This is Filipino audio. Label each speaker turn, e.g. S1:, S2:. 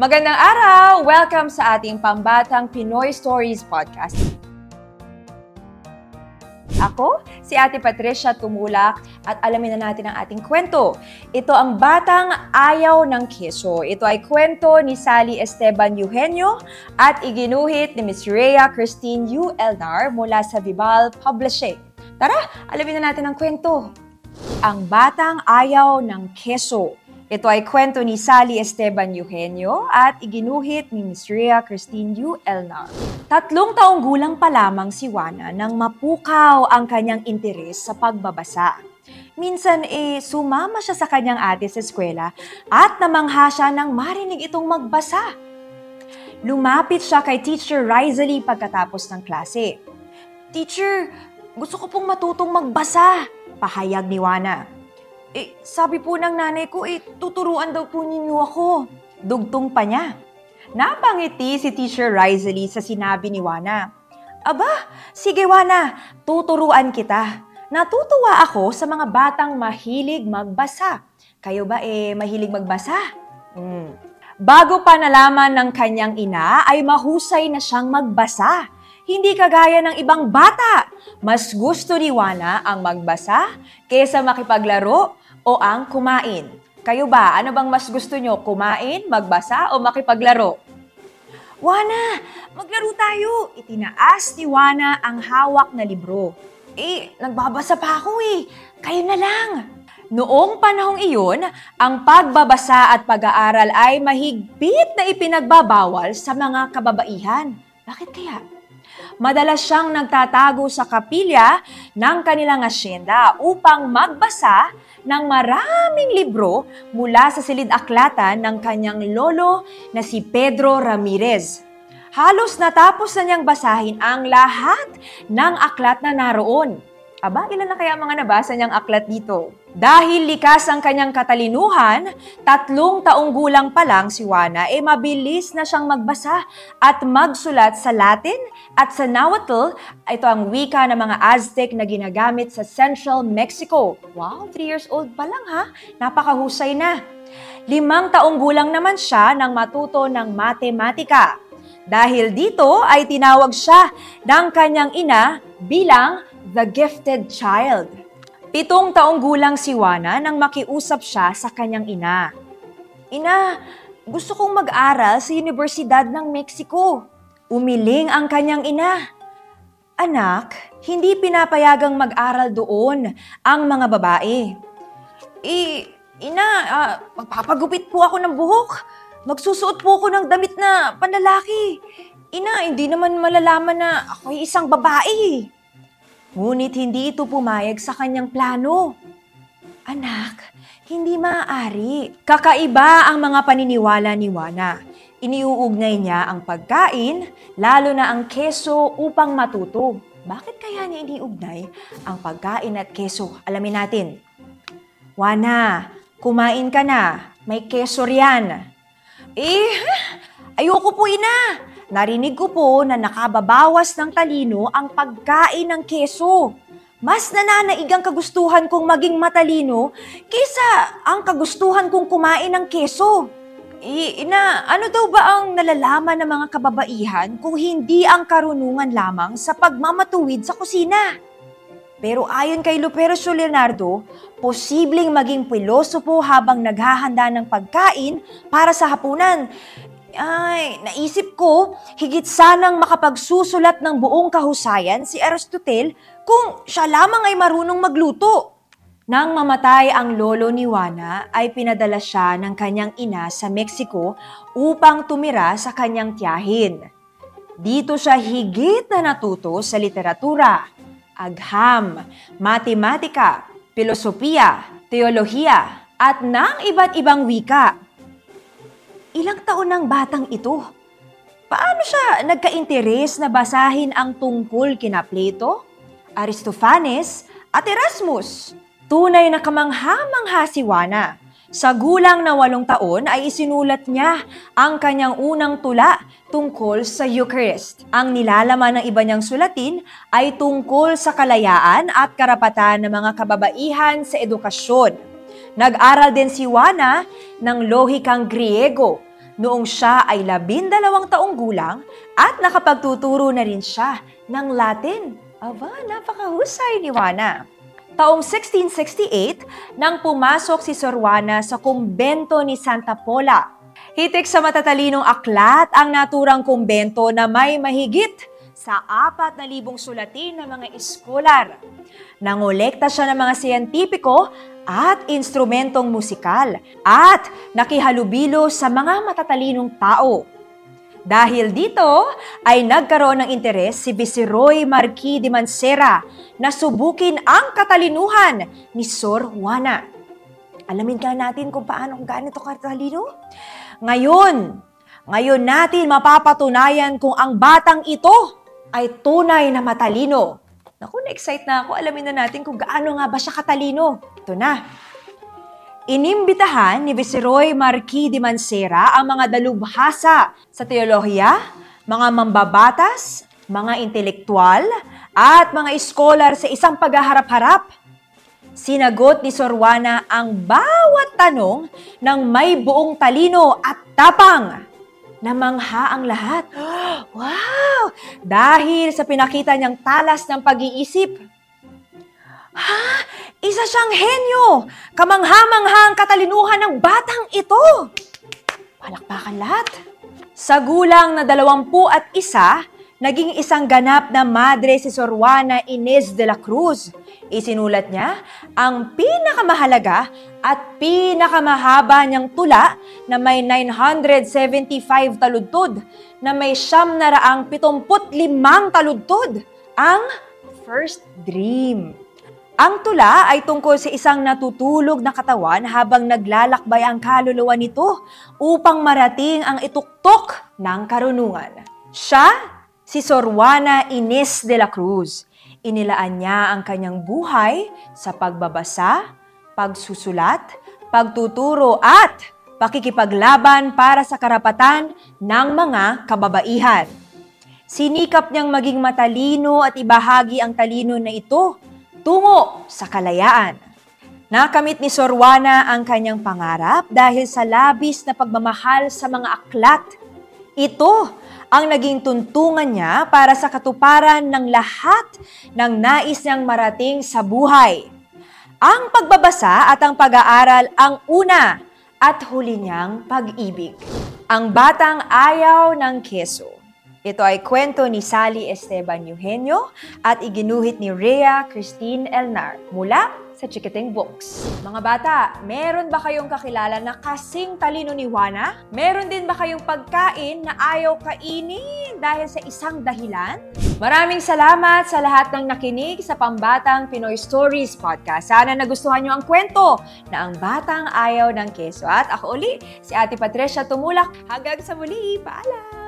S1: Magandang araw! Welcome sa ating Pambatang Pinoy Stories Podcast. Ako, si Ate Patricia Tumulak at alamin na natin ang ating kwento. Ito ang Batang Ayaw ng Keso. Ito ay kwento ni Sally Esteban Eugenio at iginuhit ni Miss Rhea Christine U. Elnar mula sa Vibal Publishing. Tara, alamin na natin ang kwento. Ang Batang Ayaw ng Keso. Ito ay kwento ni Sally Esteban Eugenio at iginuhit ni Miss Rhea Christine U. Elnar. Tatlong taong gulang pa lamang si Juana nang mapukaw ang kanyang interes sa pagbabasa. Minsan eh, sumama siya sa kanyang ate sa eskwela at namangha siya nang marinig itong magbasa. Lumapit siya kay Teacher Rizalie pagkatapos ng klase. Teacher, gusto ko pong matutong magbasa, pahayag ni Juana. Eh, sabi po ng nanay ko, eh, tuturuan daw po ninyo ako. Dugtong pa niya. Napangiti si Teacher Rizalie sa sinabi ni Wana. Aba, sige Wana, tuturuan kita. Natutuwa ako sa mga batang mahilig magbasa. Kayo ba eh mahilig magbasa? Hmm. Bago pa nalaman ng kanyang ina ay mahusay na siyang magbasa. Hindi kagaya ng ibang bata. Mas gusto ni Wana ang magbasa kaysa makipaglaro o ang kumain? Kayo ba, ano bang mas gusto nyo? Kumain, magbasa, o makipaglaro? Wana, maglaro tayo! Itinaas ni Wana ang hawak na libro. Eh, nagbabasa pa ako eh. Kayo na lang. Noong panahong iyon, ang pagbabasa at pag-aaral ay mahigpit na ipinagbabawal sa mga kababaihan. Bakit kaya? Madalas siyang nagtatago sa kapilya ng kanilang asyenda upang magbasa ng maraming libro mula sa silid-aklatan ng kanyang lolo na si Pedro Ramirez. Halos natapos na niyang basahin ang lahat ng aklat na naroon. Aba, ilan na kaya mga nabasa niyang aklat dito? Dahil likas ang kanyang katalinuhan, tatlong taong gulang pa lang si Juana ay eh mabilis na siyang magbasa at magsulat sa Latin at sa Nahuatl, ito ang wika ng mga Aztec na ginagamit sa Central Mexico. Wow, 3 years old pa lang ha? Napakahusay na. Limang taong gulang naman siya nang matuto ng matematika. Dahil dito ay tinawag siya ng kanyang ina bilang the gifted child. Pitong taong gulang si Juana nang makiusap siya sa kanyang ina. Ina, gusto kong mag-aral sa Universidad ng Mexico. Umiling ang kanyang ina. Anak, hindi pinapayagang mag-aral doon ang mga babae. Eh, ina, uh, magpapagupit po ako ng buhok. Magsusuot po ako ng damit na panlalaki. Ina, hindi naman malalaman na ako'y isang babae. Ngunit hindi ito pumayag sa kanyang plano. Anak, hindi maaari. Kakaiba ang mga paniniwala ni Wana. Iniuugnay niya ang pagkain, lalo na ang keso upang matuto. Bakit kaya niya iniugnay ang pagkain at keso? Alamin natin. Wana, kumain ka na. May keso riyan. Eh, ayoko po ina. Narinig ko po na nakababawas ng talino ang pagkain ng keso. Mas nananaig ang kagustuhan kong maging matalino kaysa ang kagustuhan kong kumain ng keso. I, ina, ano daw ba ang nalalaman ng mga kababaihan kung hindi ang karunungan lamang sa pagmamatuwid sa kusina? Pero ayon kay Luperos Leonardo, posibleng maging pilosopo habang naghahanda ng pagkain para sa hapunan ay, naisip ko, higit sanang makapagsusulat ng buong kahusayan si Aristotle kung siya lamang ay marunong magluto. Nang mamatay ang lolo ni Juana, ay pinadala siya ng kanyang ina sa Mexico upang tumira sa kanyang tiyahin. Dito siya higit na natuto sa literatura, agham, matematika, filosofiya, teolohiya, at ng iba't ibang wika Ilang taon ng batang ito? Paano siya nagka-interes na basahin ang tungkol kina Plato, Aristophanes at Erasmus? Tunay na kamangha-mangha si Juana. Sa gulang na walong taon ay isinulat niya ang kanyang unang tula tungkol sa Eucharist. Ang nilalaman ng iba niyang sulatin ay tungkol sa kalayaan at karapatan ng mga kababaihan sa edukasyon. Nag-aral din si Juana ng lohikang Griego noong siya ay labindalawang taong gulang at nakapagtuturo na rin siya ng Latin. Aba, napakahusay ni Juana. Taong 1668 nang pumasok si Sor Juana sa kumbento ni Santa Pola. Hitik sa matatalinong aklat ang naturang kumbento na may mahigit sa apat na libong sulatin ng mga eskolar. Nangolekta siya ng mga siyentipiko at instrumentong musikal at nakihalubilo sa mga matatalinong tao. Dahil dito ay nagkaroon ng interes si Viceroy Marquis de Mancera na subukin ang katalinuhan ni Sor Juana. Alamin ka natin kung paano kung gaano ito katalino? Ngayon, ngayon natin mapapatunayan kung ang batang ito ay tunay na matalino. Naku, na-excite na ako. Alamin na natin kung gaano nga ba siya katalino. Ito na. Inimbitahan ni Viceroy Marquis de Mancera ang mga dalubhasa sa teolohiya, mga mambabatas, mga intelektual, at mga iskolar sa isang paghaharap-harap. Sinagot ni Sor Juana ang bawat tanong ng may buong talino at tapang. Namangha ang lahat. Wow! Dahil sa pinakita niyang talas ng pag-iisip. Ha? Isa siyang henyo! Kamangha-mangha ang katalinuhan ng batang ito! Palakpakan lahat. Sa gulang na dalawampu at isa, naging isang ganap na madre si Sor Juana Inez de la Cruz. Isinulat niya ang pinakamahalaga at pinakamahaba niyang tula na may 975 taludtod, na may siyam na raang 75 taludtod, ang First Dream. Ang tula ay tungkol sa isang natutulog na katawan habang naglalakbay ang kaluluwa nito upang marating ang ituktok ng karunungan. Siya, si Sor Juana Inés de la Cruz. Inilaan niya ang kanyang buhay sa pagbabasa, pagsusulat, pagtuturo at pakikipaglaban para sa karapatan ng mga kababaihan. Sinikap niyang maging matalino at ibahagi ang talino na ito tungo sa kalayaan. Nakamit ni Sor Juana ang kanyang pangarap dahil sa labis na pagmamahal sa mga aklat. Ito ang naging tuntungan niya para sa katuparan ng lahat ng nais niyang marating sa buhay. Ang pagbabasa at ang pag-aaral ang una at huli niyang pag-ibig. Ang batang ayaw ng keso. Ito ay kwento ni Sally Esteban Eugenio at iginuhit ni Rhea Christine Elnar mula sa Chikiting Books. Mga bata, meron ba kayong kakilala na kasing talino ni Juana? Meron din ba kayong pagkain na ayaw kainin dahil sa isang dahilan? Maraming salamat sa lahat ng nakinig sa Pambatang Pinoy Stories Podcast. Sana nagustuhan nyo ang kwento na ang batang ayaw ng keso. At ako uli, si Ate Patricia Tumulak. Hanggang sa muli, paalam!